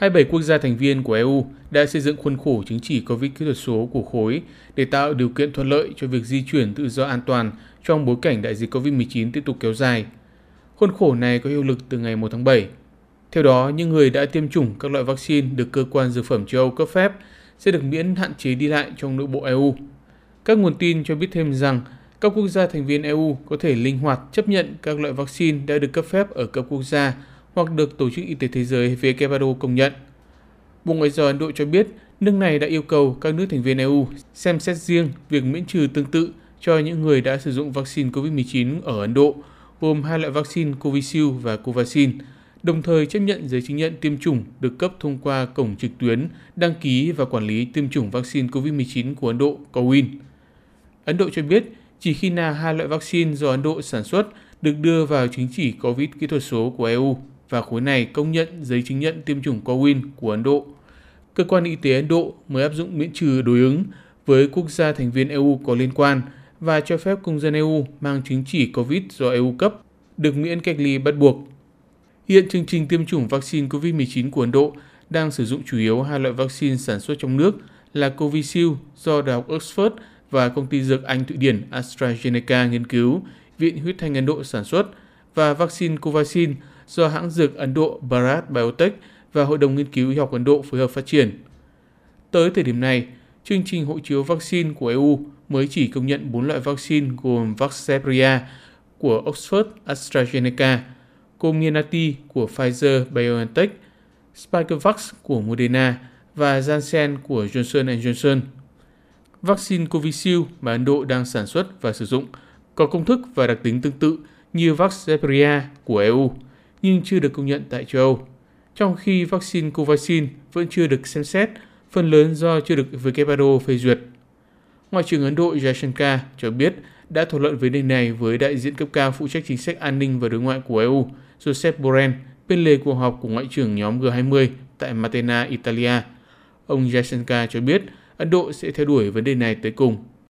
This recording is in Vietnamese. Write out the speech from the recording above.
27 quốc gia thành viên của EU đã xây dựng khuôn khổ chứng chỉ COVID kỹ thuật số của khối để tạo điều kiện thuận lợi cho việc di chuyển tự do an toàn trong bối cảnh đại dịch COVID-19 tiếp tục kéo dài. Khuôn khổ này có hiệu lực từ ngày 1 tháng 7. Theo đó, những người đã tiêm chủng các loại vaccine được cơ quan dược phẩm châu Âu cấp phép sẽ được miễn hạn chế đi lại trong nội bộ EU. Các nguồn tin cho biết thêm rằng các quốc gia thành viên EU có thể linh hoạt chấp nhận các loại vaccine đã được cấp phép ở cấp quốc gia hoặc được Tổ chức Y tế Thế giới WHO công nhận. Bộ Ngoại giao Ấn Độ cho biết nước này đã yêu cầu các nước thành viên EU xem xét riêng việc miễn trừ tương tự cho những người đã sử dụng vaccine COVID-19 ở Ấn Độ, gồm hai loại vaccine Covishield và Covaxin, đồng thời chấp nhận giấy chứng nhận tiêm chủng được cấp thông qua cổng trực tuyến đăng ký và quản lý tiêm chủng vaccine COVID-19 của Ấn Độ, COWIN. Ấn Độ cho biết chỉ khi nào hai loại vaccine do Ấn Độ sản xuất được đưa vào chứng chỉ COVID kỹ thuật số của EU và khối này công nhận giấy chứng nhận tiêm chủng COWIN của Ấn Độ. Cơ quan y tế Ấn Độ mới áp dụng miễn trừ đối ứng với quốc gia thành viên EU có liên quan và cho phép công dân EU mang chứng chỉ COVID do EU cấp được miễn cách ly bắt buộc. Hiện chương trình tiêm chủng vaccine COVID-19 của Ấn Độ đang sử dụng chủ yếu hai loại vaccine sản xuất trong nước là Covishield do Đại học Oxford và công ty dược Anh Thụy Điển AstraZeneca nghiên cứu, Viện Huyết thanh Ấn Độ sản xuất và vaccine Covaxin do hãng dược Ấn Độ Bharat Biotech và Hội đồng Nghiên cứu Y học Ấn Độ phối hợp phát triển. Tới thời điểm này, chương trình hộ chiếu vaccine của EU mới chỉ công nhận 4 loại vaccine gồm Vaxzevria của Oxford AstraZeneca, Comirnaty của Pfizer-BioNTech, Spikevax của Moderna và Janssen của Johnson Johnson. Vaccine Covishield mà Ấn Độ đang sản xuất và sử dụng có công thức và đặc tính tương tự như Vaxzevria của EU, nhưng chưa được công nhận tại châu Âu. Trong khi vaccine Covaxin vẫn chưa được xem xét, phần lớn do chưa được WHO phê duyệt. Ngoại trưởng Ấn Độ Jaishankar cho biết đã thảo luận vấn đề này với đại diện cấp cao phụ trách chính sách an ninh và đối ngoại của EU, Joseph Borrell, bên lề cuộc họp của ngoại trưởng nhóm G20 tại Matena, Italia. Ông Jaishankar cho biết Ấn Độ sẽ theo đuổi vấn đề này tới cùng